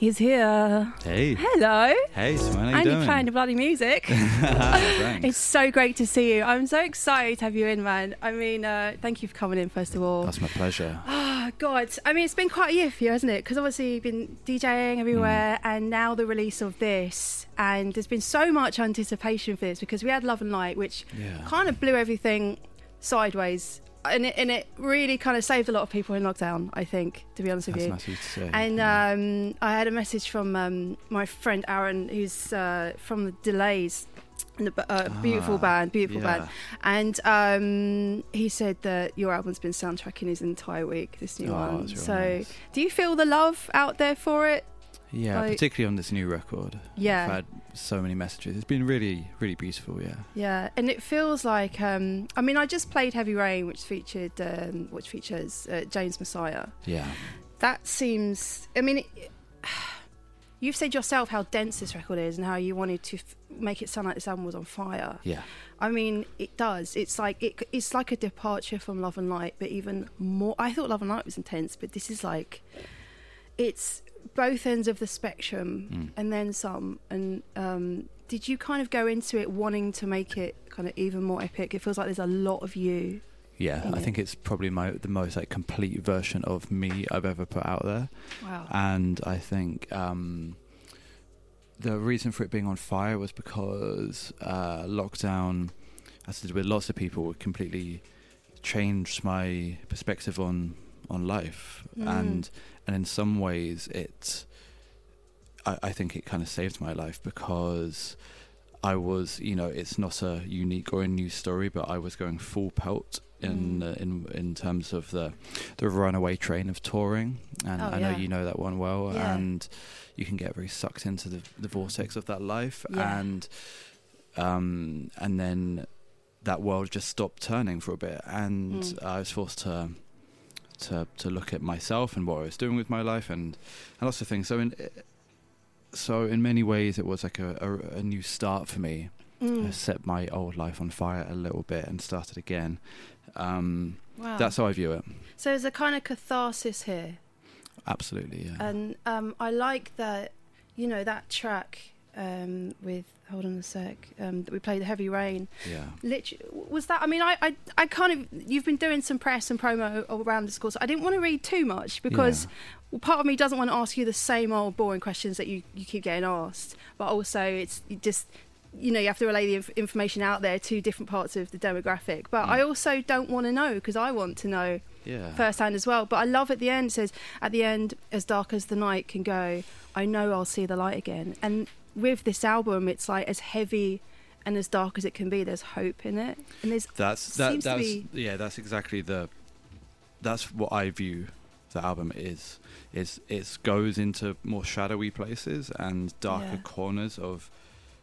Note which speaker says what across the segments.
Speaker 1: He's here.
Speaker 2: Hey.
Speaker 1: Hello.
Speaker 2: Hey, Simone, how you
Speaker 1: and
Speaker 2: doing?
Speaker 1: you're playing the bloody music. It's so great to see you. I'm so excited to have you in, man. I mean, uh, thank you for coming in, first of all.
Speaker 2: That's my pleasure.
Speaker 1: Oh, God. I mean, it's been quite a year for you, hasn't it? Because obviously you've been DJing everywhere
Speaker 2: Mm.
Speaker 1: and now the release of this. And there's been so much anticipation for this because we had Love and Light, which
Speaker 2: Yeah.
Speaker 1: kind of blew everything sideways. And it, and it really kind of saved a lot of people in lockdown, I think, to be honest with
Speaker 2: That's
Speaker 1: you.
Speaker 2: nice you to say.
Speaker 1: And
Speaker 2: yeah.
Speaker 1: um, I had a message from um, my friend Aaron, who's uh, from the Delays, the, uh, beautiful
Speaker 2: Ah,
Speaker 1: band, beautiful
Speaker 2: yeah.
Speaker 1: band. And um, he said that your album's been soundtracking his entire week, this new
Speaker 2: Oh,
Speaker 1: one.
Speaker 2: that's real
Speaker 1: so,
Speaker 2: nice.
Speaker 1: do you feel the love out there for it?
Speaker 2: Yeah,
Speaker 1: like-
Speaker 2: particularly on this new record.
Speaker 1: Yeah.
Speaker 2: I've had so many messages. It's been really, really beautiful, yeah.
Speaker 1: Yeah, and it feels like um, I mean, I just played Heavy Rain, which featured um, which features uh, James Massiah.
Speaker 2: Yeah.
Speaker 1: that seems i mean it, you've said yourself how dense this record is and how you wanted to f- make it sound like this album was on fire
Speaker 2: Yeah.
Speaker 1: i mean it does it's like it, it's like a departure from love and light but even more i thought love and light was intense but this is like it's both ends of the spectrum
Speaker 2: Mm.
Speaker 1: and then some and um did you kind of go into it wanting to make it kind of even more epic it feels like there's a lot of you
Speaker 2: Yeah, I
Speaker 1: it.
Speaker 2: think it's probably my the most like complete version of me I've ever put out there.
Speaker 1: wow
Speaker 2: and I think um, the reason for it being on fire was because uh, lockdown, as it did with lots of people, completely changed my perspective on on life,
Speaker 1: Mm.
Speaker 2: and and in some ways it, I, I think it kind of saved my life because. I was, you know, it's not a unique or a new story, but I was going full pelt in
Speaker 1: Mm.
Speaker 2: uh, in in terms of the the runaway train of touring, and
Speaker 1: Oh,
Speaker 2: I know
Speaker 1: yeah.
Speaker 2: you know that one well,
Speaker 1: Yeah.
Speaker 2: and you can get very sucked into the the vortex of that life,
Speaker 1: Yeah.
Speaker 2: and um and then that world just stopped turning for a bit, and
Speaker 1: Mm.
Speaker 2: I was forced to to to look at myself and what I was doing with my life, and and lots of things. So in so in many ways, it was like a a, a new start for me.
Speaker 1: Mm.
Speaker 2: I set my old life on fire a little bit and started again. Um,
Speaker 1: wow
Speaker 2: That's how I view it.
Speaker 1: So there's a kind of catharsis here,
Speaker 2: Absolutely, yeah.
Speaker 1: and um, I like that. You know that track um, with hold on a sec um, that we played, the Heavy Rain.
Speaker 2: yeah.
Speaker 1: Literally, was that? I mean, I, I, I kind of you've been doing some press and promo around this course. I didn't want to read too much because well, part of me doesn't want to ask you the same old boring questions that you, you keep getting asked, but also it's just you know you have to relay the inf- information out there to different parts of the demographic. But
Speaker 2: Mm.
Speaker 1: I also don't want to know because I want to know
Speaker 2: Yeah.
Speaker 1: firsthand as well. But I love at the end it says at the end, as dark as the night can go, I know I'll see the light again. And with this album, it's like as heavy and as dark as it can be. There's hope in it, and there's
Speaker 2: That's that. That's
Speaker 1: be-
Speaker 2: yeah. That's exactly the. That's what I view the album is. Is it goes into more shadowy places and darker
Speaker 1: Yeah.
Speaker 2: corners of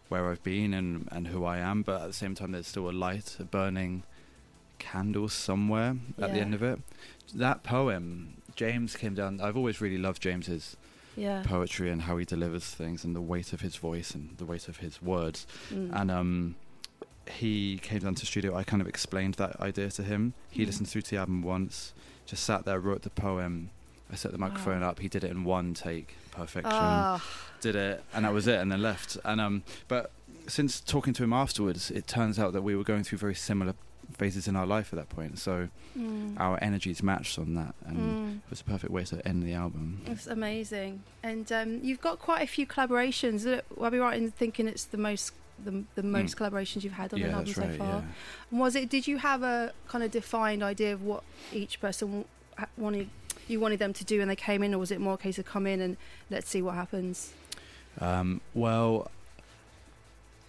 Speaker 2: where I've been and and who I am, but at the same time, there's still a light, a burning candle somewhere at the end of it. That poem, James came down. I've always really loved James's
Speaker 1: yeah,
Speaker 2: poetry and how he delivers things and the weight of his voice and the weight of his words.
Speaker 1: Mm.
Speaker 2: And um, he came down to the studio. I kind of explained that idea to him. He
Speaker 1: Mm.
Speaker 2: listened through to the album once, just sat there, wrote the poem. I set the microphone
Speaker 1: Wow.
Speaker 2: up. He did it in one take, perfection.
Speaker 1: Ah,
Speaker 2: Did it, and that was it, and then left. And um, but since talking to him afterwards, it turns out that we were going through very similar phases in our life at that point. So
Speaker 1: Mm.
Speaker 2: our energies matched on that, and
Speaker 1: Mm.
Speaker 2: it was a perfect way to end the album.
Speaker 1: It's amazing, and um, you've got quite a few collaborations. I'll be right in thinking it's the most the, the most collaborations you've had on
Speaker 2: Mm. yeah,
Speaker 1: an album
Speaker 2: right.
Speaker 1: so far?
Speaker 2: Yeah.
Speaker 1: And Was it? Did you have a kind of defined idea of what each person wanted? You wanted them to do, and they came in, or was it more a case of come in and let's see what happens?
Speaker 2: Um, well,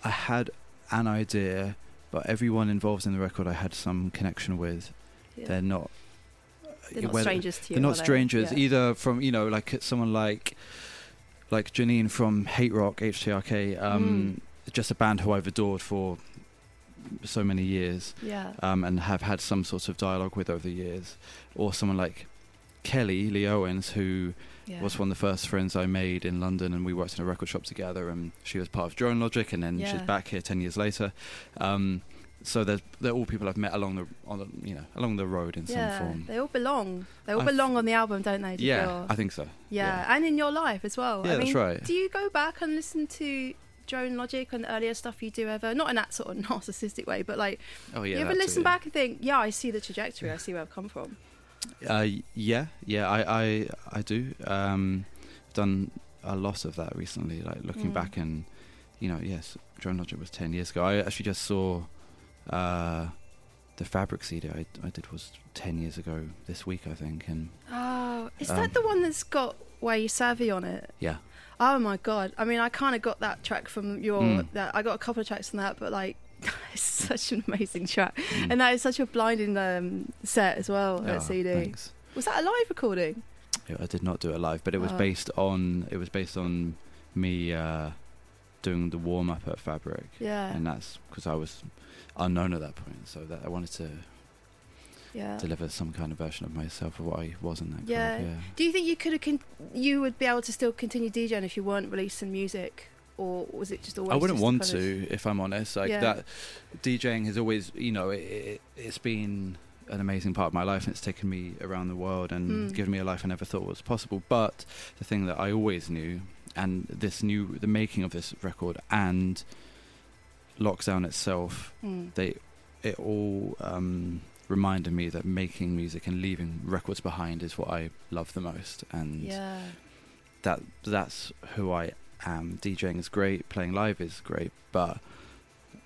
Speaker 2: I had an idea, but everyone involved in the record I had some connection with.
Speaker 1: Yeah.
Speaker 2: They're not.
Speaker 1: They're not strangers to you.
Speaker 2: They're not
Speaker 1: are they?
Speaker 2: strangers
Speaker 1: Yeah.
Speaker 2: either. From you know, like someone like like Janine from Hate Rock, HTRK. Um,
Speaker 1: Mm.
Speaker 2: Just a band who I've adored for so many years,
Speaker 1: Yeah.
Speaker 2: um, and have had some sort of dialogue with over the years, or someone like Kelly Lee Owens, who
Speaker 1: yeah.
Speaker 2: was one of the first friends I made in London, and we worked in a record shop together. And she was part of Drone Logic, and then
Speaker 1: Yeah.
Speaker 2: she's back here ten years later. Um, so they're they're all people I've met along the on the you know along the road in
Speaker 1: yeah.
Speaker 2: some form.
Speaker 1: They all belong. They all
Speaker 2: I
Speaker 1: belong on the album, don't they? Do
Speaker 2: Yeah,
Speaker 1: feel?
Speaker 2: I think so.
Speaker 1: yeah. and in your life as well.
Speaker 2: Yeah,
Speaker 1: I
Speaker 2: that's
Speaker 1: mean,
Speaker 2: right.
Speaker 1: Do you go back and listen to Drone Logic and earlier stuff you do ever? Not in that sort of narcissistic way, but like,
Speaker 2: Oh yeah.
Speaker 1: you ever listen
Speaker 2: too.
Speaker 1: back and think, yeah, I see the trajectory. I see where I've come from.
Speaker 2: Uh, yeah, yeah, I I I do. Um, done a lot of that recently. Like looking
Speaker 1: Mm.
Speaker 2: back and you know, yes, Drone Logic was ten years ago. I actually just saw uh, the Fabric CD I I did was ten years ago this week, I think, and
Speaker 1: Oh, is
Speaker 2: Um,
Speaker 1: that the one that's got Way Savvy on it?
Speaker 2: yeah,
Speaker 1: Oh my god! I mean, I kind of got that track from your.
Speaker 2: Mm.
Speaker 1: That I got a couple of tracks from that, but like, it's such an amazing track,
Speaker 2: Mm.
Speaker 1: and that is such a blinding um, set as well.
Speaker 2: Oh,
Speaker 1: that CD.
Speaker 2: Thanks.
Speaker 1: Was that a live recording?
Speaker 2: I did not do it live, but it was
Speaker 1: Oh.
Speaker 2: based on it was based on me uh, doing the warm up at Fabric,
Speaker 1: Yeah,
Speaker 2: and that's because I was unknown at that point, so that I wanted to
Speaker 1: yeah.
Speaker 2: deliver some kind of version of myself of what I was in that club.
Speaker 1: Yeah.
Speaker 2: Yeah.
Speaker 1: Do you think you could have con- you would be able to still continue DJing if you weren't releasing music, or was it just always?
Speaker 2: I wouldn't want
Speaker 1: kind of-
Speaker 2: to, if I'm honest. Like
Speaker 1: Yeah.
Speaker 2: that, DJing has always, you know, it, it, it's been an amazing part of my life, and it's taken me around the world and
Speaker 1: Mm.
Speaker 2: given me a life I never thought was possible. But the thing that I always knew, and this new, the making of this record and lockdown itself,
Speaker 1: Mm.
Speaker 2: they, it all um, reminded me that making music and leaving records behind is what I love the most, and
Speaker 1: Yeah.
Speaker 2: that that's who I am. DJing is great, playing live is great, but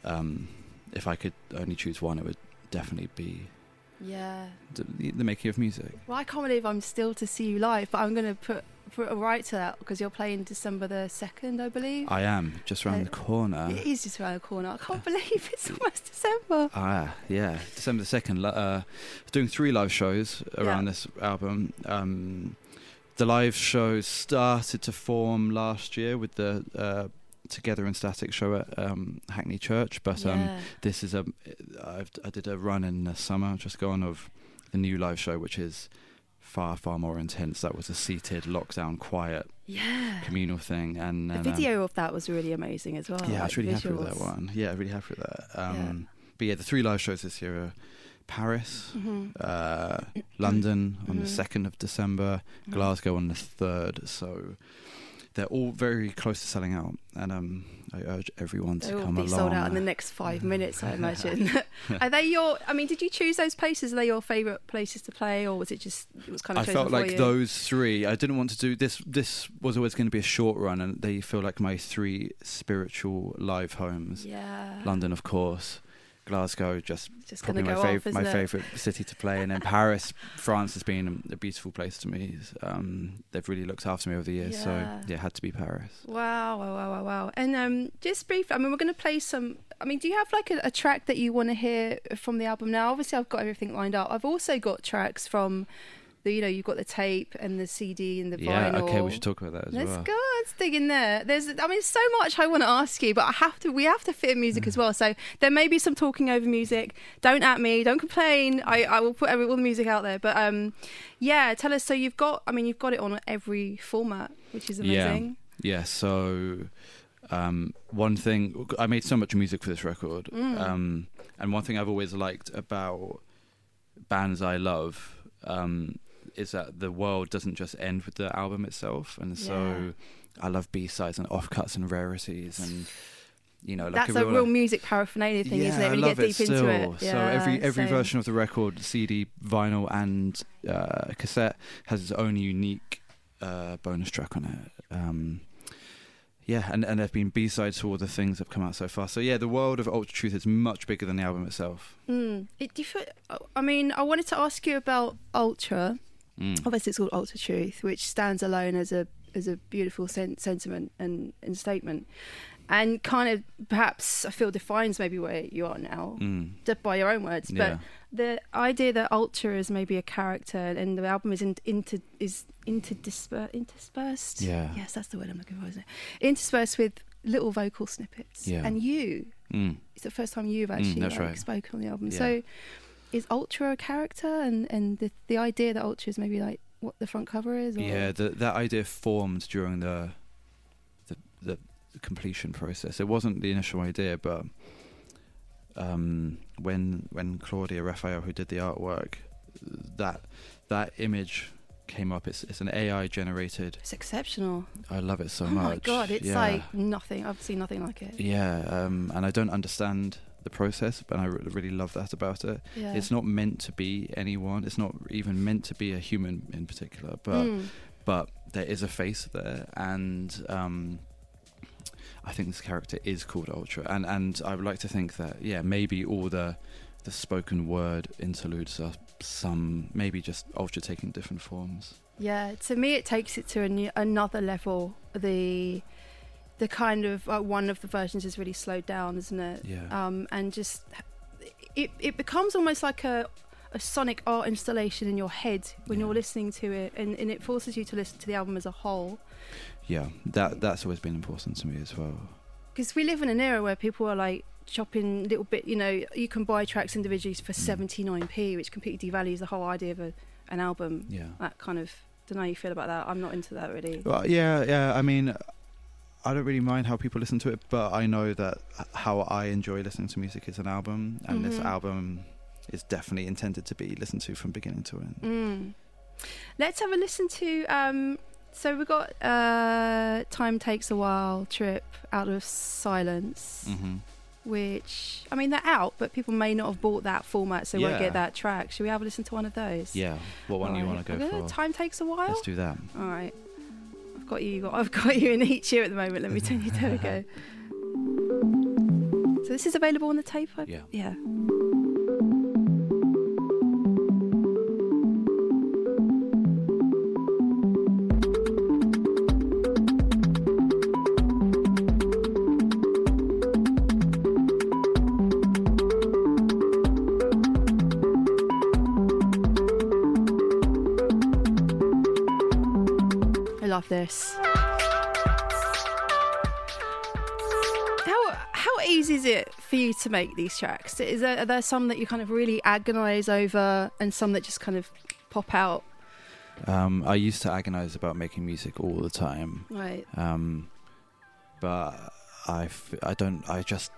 Speaker 2: um, if I could only choose one, it would definitely be
Speaker 1: Yeah.
Speaker 2: the, the making of music.
Speaker 1: Well, I can't believe I'm still to see you live, but I'm going to put put a right to that because you're playing December the second, I believe.
Speaker 2: I am just around
Speaker 1: Uh,
Speaker 2: the corner.
Speaker 1: it is just around the corner. I can't believe it's almost December.
Speaker 2: Ah, yeah, December the second. Uh, doing three live shows around
Speaker 1: Yeah.
Speaker 2: this album. Um, the live shows started to form last year with the uh, Together in Static show at um, Hackney Church, but um, this is a I've, I did a run in the summer just gone of the new live show which is far far more intense. That was a seated lockdown quiet
Speaker 1: yeah.
Speaker 2: communal thing and,
Speaker 1: The
Speaker 2: and, um,
Speaker 1: video of that was really amazing as well.
Speaker 2: yeah I was really happy with that one. Yeah I'm really happy with that. Um, but yeah the three live shows this year are Paris
Speaker 1: Mhm.
Speaker 2: uh, London on the
Speaker 1: Mhm.
Speaker 2: 2nd of December
Speaker 1: Mhm.
Speaker 2: Glasgow on the 3rd so they're all very close to selling out and um, I urge everyone to
Speaker 1: They
Speaker 2: to
Speaker 1: will
Speaker 2: come
Speaker 1: be
Speaker 2: along
Speaker 1: sold out in the next five minutes, I imagine. are they your? I mean, did you choose those places? Are they your favourite places to play, or was it just it was kind of?
Speaker 2: I felt like
Speaker 1: you?
Speaker 2: those three. I didn't want to do this. This was always going to be a short run, and they feel like my three spiritual live homes.
Speaker 1: Yeah.
Speaker 2: London, of course. Glasgow, just
Speaker 1: Just
Speaker 2: probably my fav-
Speaker 1: off,
Speaker 2: my favorite city to play, and then Paris, France has been a beautiful place to me. Um, they've really looked after me over the years,
Speaker 1: Yeah.
Speaker 2: so yeah, it had to be Paris.
Speaker 1: Wow, wow, wow, wow, wow. And um, just briefly, I mean, we're going to play some. I mean, do you have like a, a track that you want to hear from the album now? Obviously, I've got everything lined up. I've also got tracks from the, you know, you've got the tape and the CD and the
Speaker 2: yeah,
Speaker 1: vinyl.
Speaker 2: Yeah, okay, we should talk about that as
Speaker 1: Let's
Speaker 2: well.
Speaker 1: go. Let's dig in there. There's, I mean, so much I want to ask you, but I have to. We have to fit in music
Speaker 2: Mm.
Speaker 1: as well. So there may be some talking over music. Don't at me. Don't complain. I, I will put every, all the music out there. But um, yeah, tell us. So you've got. I mean, you've got it on every format, which is
Speaker 2: Yeah.
Speaker 1: amazing.
Speaker 2: Yeah, so um, one thing I made so much music for this record,
Speaker 1: Mm.
Speaker 2: um, and one thing I've always liked about bands I love um, is that the world doesn't just end with the album itself, and so I love B sides and offcuts and rarities, and you know, like
Speaker 1: That's
Speaker 2: a
Speaker 1: a
Speaker 2: real,
Speaker 1: real
Speaker 2: like-
Speaker 1: music paraphernalia thing,
Speaker 2: yeah,
Speaker 1: isn't it?
Speaker 2: I
Speaker 1: When you get deep into it.
Speaker 2: so every every
Speaker 1: same.
Speaker 2: version of the record, CD, vinyl, and uh, cassette has its own unique uh, bonus track on it. Um, yeah, and and there've been B sides to all the things that have come out so far. So yeah, the world of Ultra Truth is much bigger than the album itself.
Speaker 1: Mm. It, do you feel, I mean, I wanted to ask you about Ultra.
Speaker 2: Mm.
Speaker 1: Obviously, it's called Ultra Truth, which stands alone as a as a beautiful sen- sentiment and, and statement, and kind of perhaps I feel defines maybe where you are now,
Speaker 2: Mm.
Speaker 1: just by your own words.
Speaker 2: Yeah.
Speaker 1: But the idea that Ultra is maybe a character and the album is in, inter is interdisper, interspersed.
Speaker 2: Yeah.
Speaker 1: Yes, that's the word I'm looking for. Isn't it? Interspersed with little vocal snippets.
Speaker 2: Yeah.
Speaker 1: And you,
Speaker 2: Mm.
Speaker 1: it's the first time you've actually
Speaker 2: that's
Speaker 1: like,
Speaker 2: right.
Speaker 1: spoken on the album.
Speaker 2: Yeah.
Speaker 1: So, is Ultra a character, and and the the idea that Ultra is maybe like what the front cover is? Or?
Speaker 2: Yeah, the, that idea formed during the, the the completion process. It wasn't the initial idea, but um, when when Claudia Raphael, who did the artwork, that that image came up. It's it's an AI generated.
Speaker 1: It's exceptional.
Speaker 2: I love it so
Speaker 1: oh
Speaker 2: much.
Speaker 1: Oh my god, it's
Speaker 2: yeah.
Speaker 1: like nothing. I've seen nothing like it.
Speaker 2: yeah, um, and I don't understand the process, but I really love that about it.
Speaker 1: Yeah.
Speaker 2: It's not meant to be anyone. It's not even meant to be a human in particular, but.
Speaker 1: Mm.
Speaker 2: but there is a face there, and um, I think this character is called Ultra, and and I would like to think that yeah, maybe all the the spoken word interludes are some maybe just Ultra taking different forms.
Speaker 1: Yeah, to me, it takes it to a new, another level. The the kind of uh, one of the versions is really slowed down, isn't it?
Speaker 2: Yeah.
Speaker 1: Um, and just it it becomes almost like a a sonic art installation in your head when
Speaker 2: Yeah.
Speaker 1: you're listening to it, and, and it forces you to listen to the album as a whole.
Speaker 2: Yeah, that that's always been important to me as well.
Speaker 1: Because we live in an era where people are like chopping little bit. You know, you can buy tracks individually for
Speaker 2: Mm.
Speaker 1: 79p, which completely devalues the whole idea of a, an album.
Speaker 2: Yeah.
Speaker 1: That kind of don't know how you feel about that. I'm not into that really.
Speaker 2: Well, yeah, yeah. I mean, I don't really mind how people listen to it, but I know that how I enjoy listening to music is an album, and this
Speaker 1: Mhm.
Speaker 2: album is definitely intended to be listened to from beginning to end.
Speaker 1: Mm. Let's have a listen to. Um, so we've got uh, Time Takes a While, Trip, Out of Silence,
Speaker 2: hmm
Speaker 1: which, I mean, they're out, but people may not have bought that format, so they won't get that track. Should we have a listen to one of those?
Speaker 2: Yeah. What one do you want to go for?
Speaker 1: Time Takes a While?
Speaker 2: Let's do that.
Speaker 1: All right. I've got you. I've got you in each ear at the moment. Let me tell you. There we go. So this is available on the tape. I-
Speaker 2: Yeah.
Speaker 1: Yeah. This. How how easy is it for you to make these tracks? Is there are there some that you kind of really agonise over, and some that just kind of pop out?
Speaker 2: Um, I used to agonize about making music all the time,
Speaker 1: Right.
Speaker 2: um, but I, f- I don't. I just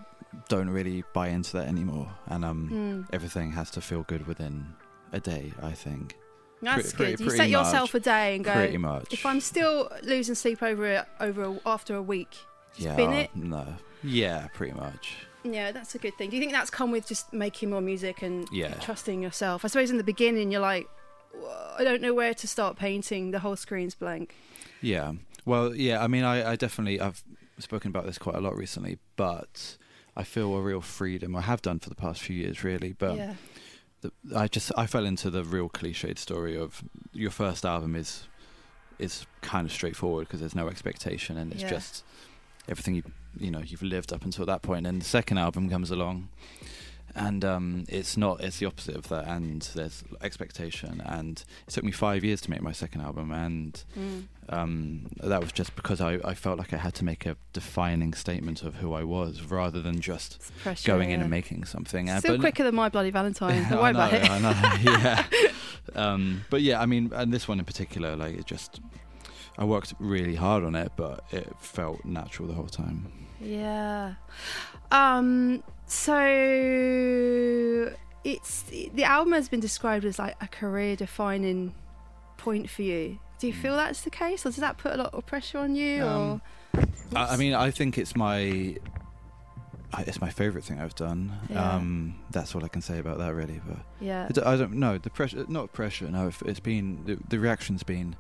Speaker 2: don't really buy into that anymore, and um,
Speaker 1: Mm.
Speaker 2: everything has to feel good within a day. I think
Speaker 1: That's
Speaker 2: pretty-
Speaker 1: good. you
Speaker 2: pretty
Speaker 1: set yourself
Speaker 2: much.
Speaker 1: a day and go.
Speaker 2: pretty much.
Speaker 1: If I'm still losing sleep over it over a, after a week,
Speaker 2: yeah,
Speaker 1: bin it?
Speaker 2: no, yeah, pretty much.
Speaker 1: yeah, that's a good thing. Do you think that's come with just making more music and
Speaker 2: Yeah.
Speaker 1: trusting yourself? I suppose in the beginning you're like, I don't know where to start painting. The whole screen's blank.
Speaker 2: Yeah. Well, yeah. I mean, I, I definitely I've spoken about this quite a lot recently, but I feel a real freedom. I have done for the past few years, really. But
Speaker 1: yeah.
Speaker 2: The, I just I fell into the real cliched story of your first album is is kind of straightforward because there's no expectation and it's
Speaker 1: Yeah.
Speaker 2: just everything you you know you've lived up until that point and the second album comes along and um, it's not it's the opposite of that and there's expectation and it took me five years to make my second album and
Speaker 1: Mm.
Speaker 2: um, that was just because I, I felt like I had to make a defining statement of who I was rather than just
Speaker 1: pressure,
Speaker 2: going in and making something. Uh,
Speaker 1: Still
Speaker 2: but-
Speaker 1: quicker than my bloody Valentine. Don't worry about it.
Speaker 2: I know, yeah. um, but yeah, I mean, and this one in particular, like it just, I worked really hard on it, but it felt natural the whole time.
Speaker 1: Yeah. Um. So it's the album has been described as like a career-defining point for you. Do you
Speaker 2: Mm.
Speaker 1: feel that's the case, or does that put a lot of pressure on you?
Speaker 2: Um,
Speaker 1: or
Speaker 2: I, I mean, I think it's my it's my favorite thing I've done.
Speaker 1: Yeah.
Speaker 2: Um, that's all I can say about that, really. But
Speaker 1: Yeah.
Speaker 2: I don't know the pressure. Not pressure. No, it's been the, the reaction's been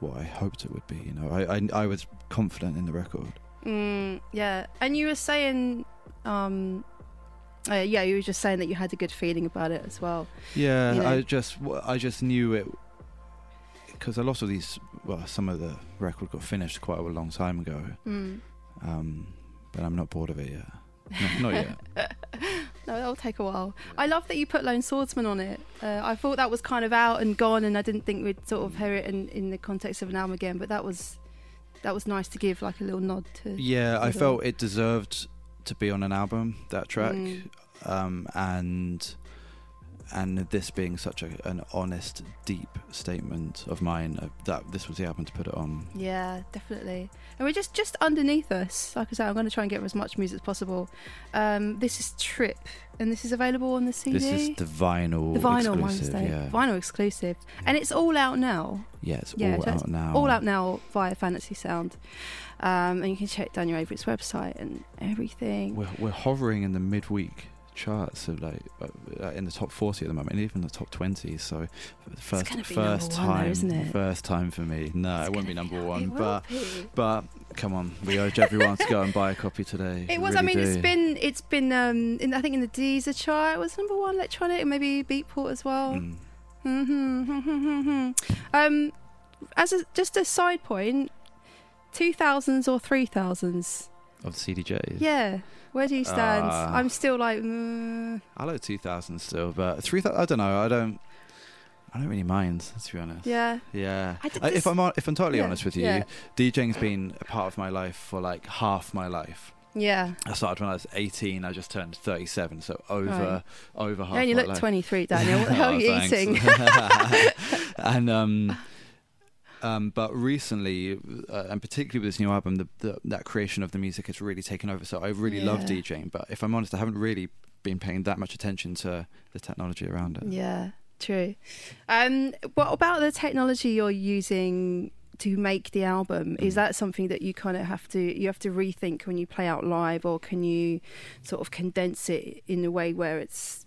Speaker 2: what I hoped it would be. You know, I I, I was confident in the record.
Speaker 1: Mm, yeah, and you were saying, um, uh, yeah, you were just saying that you had a good feeling about it as well.
Speaker 2: Yeah,
Speaker 1: You know.
Speaker 2: I just I just knew it because a lot of these. Well, some of the record got finished quite a long time ago.
Speaker 1: Mm.
Speaker 2: Um, but I'm not bored of it yet. No, not yet.
Speaker 1: No, that'll take a while. I love that you put Lone Swordsman on it. Uh, I thought that was kind of out and gone, and I didn't think we'd sort of hear it in, in the context of an album again. But that was that was nice to give like a little nod to.
Speaker 2: Yeah, I felt it deserved to be on an album. That track,
Speaker 1: Mm.
Speaker 2: um, and and this being such a, an honest, deep statement of mine, uh, that this was the album to put it on.
Speaker 1: Yeah, definitely. And we're just just underneath us. Like I said, I'm going to try and get as much music as possible. Um, this is Trip, and this is available on the CD.
Speaker 2: This is the vinyl,
Speaker 1: the vinyl
Speaker 2: exclusive. Yeah,
Speaker 1: vinyl exclusive, and it's all out now.
Speaker 2: yeah, it's
Speaker 1: Yeah,
Speaker 2: all
Speaker 1: so it's
Speaker 2: out now.
Speaker 1: All out now via Phantasy Sound, um, and you can check down your website and everything.
Speaker 2: We're we're hovering in the midweek charts of like uh, in the top 40 at the moment and even the top 20 so first
Speaker 1: be
Speaker 2: first
Speaker 1: though,
Speaker 2: time
Speaker 1: isn't it?
Speaker 2: first time for me no
Speaker 1: It's
Speaker 2: it won't be number
Speaker 1: It
Speaker 2: one but
Speaker 1: be.
Speaker 2: but come on we urge everyone to go and buy a copy today
Speaker 1: It was. I
Speaker 2: really
Speaker 1: mean, it's been. It's been. Um, in, I think in the Deezer chart, it was number one electronic, and maybe Beatport as well.
Speaker 2: Mm.
Speaker 1: um, as a, just a side point, two thousands or three thousands.
Speaker 2: Of the CDJs
Speaker 1: Yeah, where do you stand?
Speaker 2: Ah.
Speaker 1: I'm still like, mm,
Speaker 2: I like 2000 still but 3000 I don't know I don't I don't really mind to be honest
Speaker 1: yeah.
Speaker 2: yeah
Speaker 1: I
Speaker 2: Uh, if I'm if I'm totally
Speaker 1: yeah,
Speaker 2: honest with you
Speaker 1: yeah.
Speaker 2: DJing's been a part of my life for like half my life
Speaker 1: Yeah,
Speaker 2: I started when I was 18. I just turned 37, so over over half.
Speaker 1: yeah. You look
Speaker 2: life.
Speaker 1: 23, Daniel. What the hell
Speaker 2: Oh,
Speaker 1: are you
Speaker 2: thanks.
Speaker 1: eating?
Speaker 2: and um, um, but recently, uh, and particularly with this new album, the, the that creation of the music has really taken over. So I really love
Speaker 1: Yeah.
Speaker 2: DJing, but if I'm honest, I haven't really been paying that much attention to the technology around it.
Speaker 1: Yeah, true. Um, what about the technology you're using to make the album? Is
Speaker 2: Mm.
Speaker 1: that something that you kind of have to you have to rethink when you play out live, or can you sort of condense it in a way where it's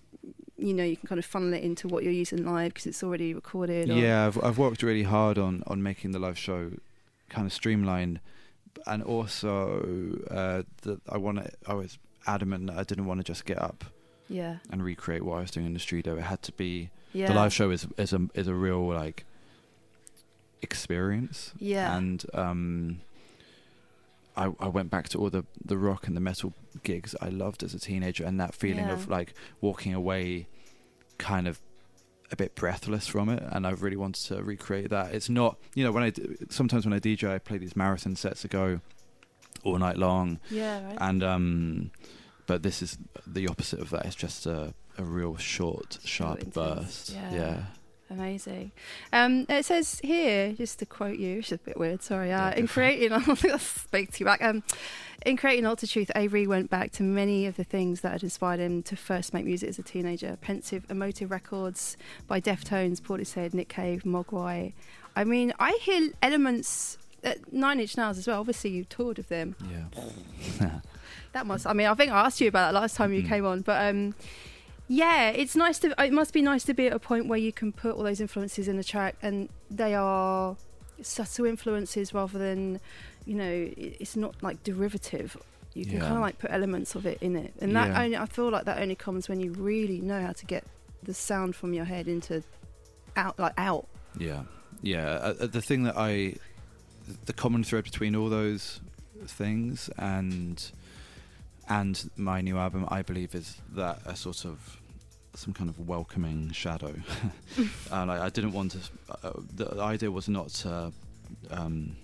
Speaker 1: you know you can kind of funnel it into what you're using live because it's already recorded? Or,
Speaker 2: Yeah, I've I've worked really hard on on making the live show kind of streamlined, and also uh, that I want to. I was adamant that I didn't want to just get up
Speaker 1: yeah,
Speaker 2: and recreate what I was doing in the studio. It had to be
Speaker 1: yeah.
Speaker 2: the live show is is a is a real like experience.
Speaker 1: Yeah.
Speaker 2: And um, I I went back to all the the rock and the metal gigs I loved as a teenager, and that feeling
Speaker 1: Yeah.
Speaker 2: of like walking away, kind of. A bit breathless from it, and I really wanted to recreate that. It's not, you know, when I sometimes when I DJ, I play these marathon sets that go all night long,
Speaker 1: Yeah, right.
Speaker 2: and um, but this is the opposite of that. It's just a, a real short, sharp burst.
Speaker 1: yeah.
Speaker 2: Yeah.
Speaker 1: Amazing. Um, it says here, just to quote you, which is a bit weird, sorry. Uh, in
Speaker 2: go for it.
Speaker 1: creating, I spoke to you back. Um, in creating Ultra Truth, Avery went back to many of the things that had inspired him to first make music as a teenager. Pensive, emotive records by Deftones, Portishead, Nick Cave, Mogwai. I mean, I hear elements at Nine Inch Nails as well. Obviously, you toured with them.
Speaker 2: Yeah.
Speaker 1: That must. I mean, I think I asked you about that last time you
Speaker 2: Mhm.
Speaker 1: came on, but um, yeah, it's nice to. It must be nice to be at a point where you can put all those influences in a track, and they are subtle influences rather than, you know, it's not like derivative. You can
Speaker 2: Yeah.
Speaker 1: kind of like put elements of it in it, and that
Speaker 2: Yeah.
Speaker 1: only, I feel like that only comes when you really know how to get the sound from your head into out like out.
Speaker 2: Yeah, yeah. Uh, uh, the thing that I, the common thread between all those things and and my new album, I believe, is that a sort of some kind of welcoming shadow. and I, I didn't want to. Uh, the idea was not to um,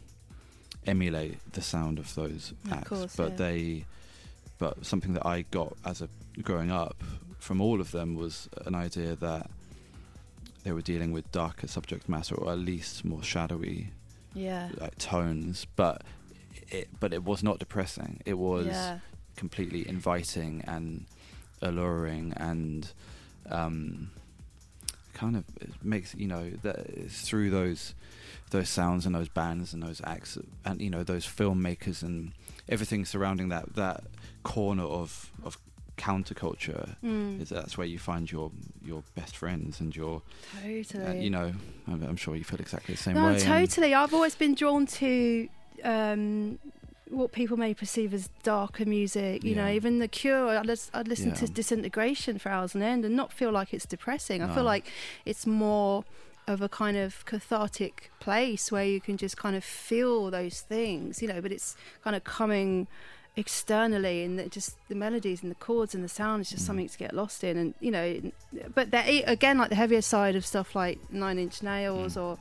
Speaker 2: emulate the sound of those
Speaker 1: Of
Speaker 2: acts,
Speaker 1: course,
Speaker 2: but
Speaker 1: yeah.
Speaker 2: they, but something that I got as a growing up from all of them was an idea that they were dealing with darker subject matter or at least more shadowy
Speaker 1: Yeah.
Speaker 2: like tones but it but it was not depressing it was
Speaker 1: yeah.
Speaker 2: completely inviting and alluring and um kind of makes you know that it's through those those sounds and those bands and those acts and you know those filmmakers and everything surrounding that that corner of of counterculture
Speaker 1: Mm.
Speaker 2: is that's where you find your your best friends and your
Speaker 1: Totally.
Speaker 2: uh, you know I'm, I'm sure you feel exactly the same
Speaker 1: no,
Speaker 2: way
Speaker 1: totally. I've always been drawn to um, what people may perceive as darker music. You know, even The Cure. I'd, lis- I'd listen to Disintegration for hours on end and not feel like it's depressing. I feel like it's more of a kind of cathartic place where you can just kind of feel those things. You know, but it's kind of coming externally and just the melodies and the chords and the sound is just
Speaker 2: Mm.
Speaker 1: something to get lost in and you know but again like the heavier side of stuff like nine inch nails
Speaker 2: Mm.
Speaker 1: or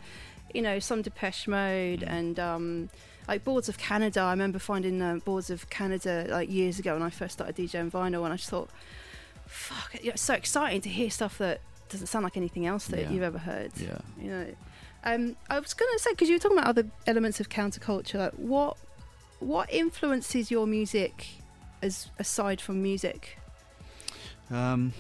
Speaker 1: you know some depeche mode
Speaker 2: Mm.
Speaker 1: and um like boards of canada i remember finding uh, boards of canada like years ago when i first started djing vinyl and i just thought fuck it, it's so exciting to hear stuff that doesn't sound like anything else that
Speaker 2: Yeah.
Speaker 1: you've ever heard.
Speaker 2: Yeah.
Speaker 1: You know? Um, i was going to say because you were talking about other elements of counterculture like what what influences your music as aside from music?
Speaker 2: Um,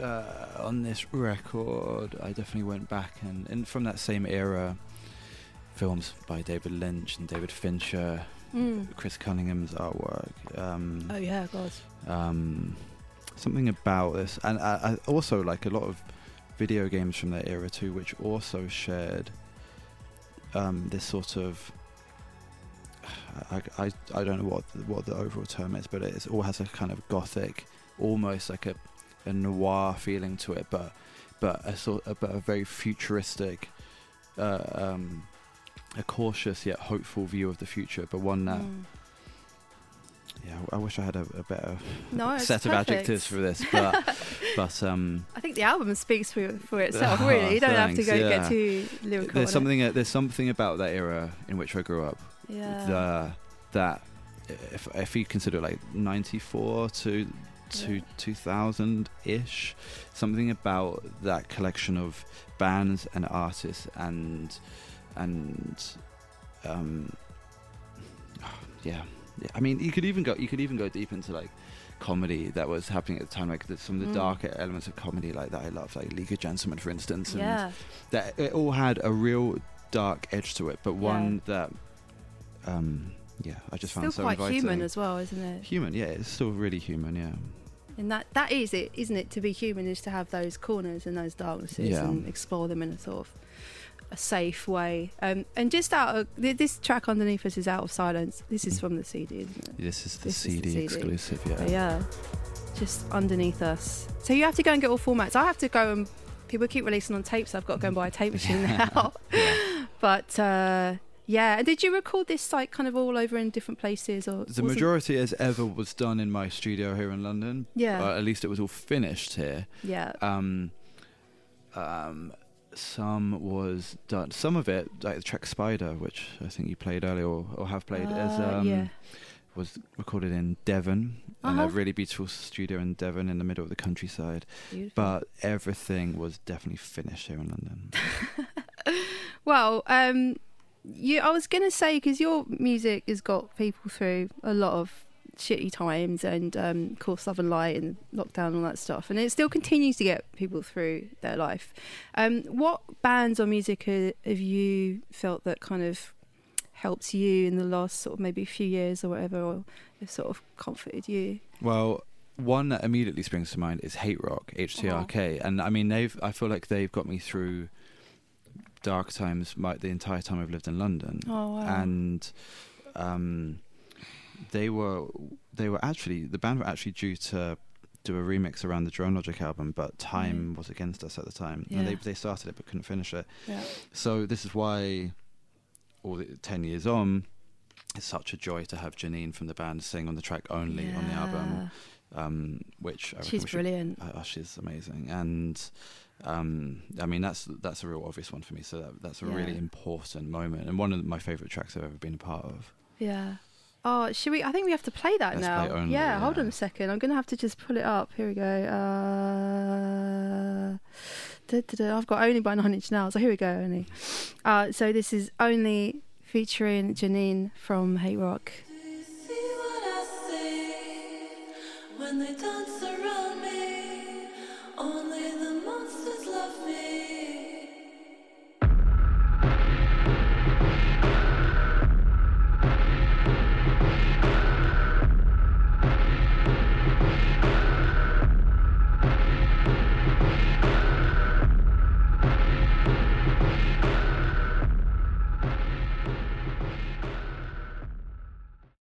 Speaker 2: uh, on this record, I definitely went back and, and from that same era, films by David Lynch and David Fincher,
Speaker 1: mm.
Speaker 2: Chris Cunningham's artwork. Um,
Speaker 1: oh yeah god
Speaker 2: um, something about this, and I, I also like a lot of video games from that era too, which also shared um, this sort of. I, I, I don't know what the, what the overall term is, but it all has a kind of gothic, almost like a, a noir feeling to it, but but a sort of, but a very futuristic, uh, um, a cautious yet hopeful view of the future, but one that
Speaker 1: Mm.
Speaker 2: yeah, I wish I had a, a better
Speaker 1: no
Speaker 2: set of adjectives for this, but but um,
Speaker 1: I think the album speaks for for itself.
Speaker 2: Ah,
Speaker 1: really, you don't have to go
Speaker 2: yeah.
Speaker 1: get too lyrical.
Speaker 2: there's something uh, there's something about that era in which I grew up
Speaker 1: Yeah.
Speaker 2: the, that if if you consider like 94 to to
Speaker 1: Yeah.
Speaker 2: 2000 ish, something about that collection of bands and artists and and um yeah. yeah. I mean, you could even go you could even go deep into like comedy that was happening at the time, like the, some of the
Speaker 1: Mm.
Speaker 2: darker elements of comedy, like that I love, like League of Gentlemen, for instance, and
Speaker 1: yeah.
Speaker 2: that it all had a real dark edge to it, but one that, um, yeah, I just
Speaker 1: Still
Speaker 2: found so
Speaker 1: quite
Speaker 2: inviting.
Speaker 1: human as well, isn't it?
Speaker 2: Human, yeah, it's still really human, yeah.
Speaker 1: And that that is it, isn't it? To be human is to have those corners and those darknesses
Speaker 2: Yeah.
Speaker 1: and explore them in a sort of a safe way. Um, and just out of this track underneath us is "Out of Silence." This is from the CD, isn't it?
Speaker 2: This is the,
Speaker 1: This is the
Speaker 2: CD,
Speaker 1: CD.
Speaker 2: exclusive, yeah.
Speaker 1: But yeah, just underneath us. So you have to go and get all formats. I have to go and people keep releasing on tapes. I've got to go and buy a tape machine now.
Speaker 2: Yeah.
Speaker 1: But uh, yeah, and did you record this like kind of all over in different places or
Speaker 2: The majority as ever was done in my studio here in London.
Speaker 1: Yeah,
Speaker 2: Uh, at least it was all finished here.
Speaker 1: yeah,
Speaker 2: Um, um, some was done. Some of it, like the track "Spider," which I think you played earlier or, or have played, as
Speaker 1: Uh,
Speaker 2: um,
Speaker 1: yeah.
Speaker 2: was recorded in Devon, in
Speaker 1: Uh-huh.
Speaker 2: a really beautiful studio in Devon, in the middle of the countryside.
Speaker 1: Beautiful.
Speaker 2: But everything was definitely finished here in London.
Speaker 1: Well, um, you, I was gonna say because your music has got people through a lot of shitty times, and um, of course, Love and Light and lockdown and all that stuff, and it still continues to get people through their life. Um, what bands or music ha- have you felt that kind of helped you in the last sort of maybe a few years or whatever, or have sort of comforted you?
Speaker 2: well, one that immediately springs to mind is Hate Rock, HTRK, and I mean they've. I feel like they've got me through dark times my, the entire time I've lived in London.
Speaker 1: Oh wow!
Speaker 2: and um, they were they were actually the band were actually due to do a remix around the Drone Logic album, but time was against us at the time, and they
Speaker 1: Yeah.
Speaker 2: they started it but couldn't finish it.
Speaker 1: yeah.
Speaker 2: So this is why, all the, ten years on, it's such a joy to have Janine from the band sing on the track only on the album, um, which I
Speaker 1: She's
Speaker 2: should-
Speaker 1: brilliant.
Speaker 2: uh, oh, she's amazing, and um, I mean that's that's a real obvious one for me. So that, that's a really important moment, and one of my favourite tracks I've ever been a part of.
Speaker 1: Yeah. Oh, should we? I think we have to play that
Speaker 2: Let's
Speaker 1: now.
Speaker 2: play only,
Speaker 1: yeah, hold on a second. I'm going to have to just pull it up. Here we go. Uh, da, da, da. I've got Only by Nine Inch Nails. So here we go, Only. Uh, so this is Only featuring Janine from Hate Rock.
Speaker 3: Do you see what I see when they dance around
Speaker 1: me?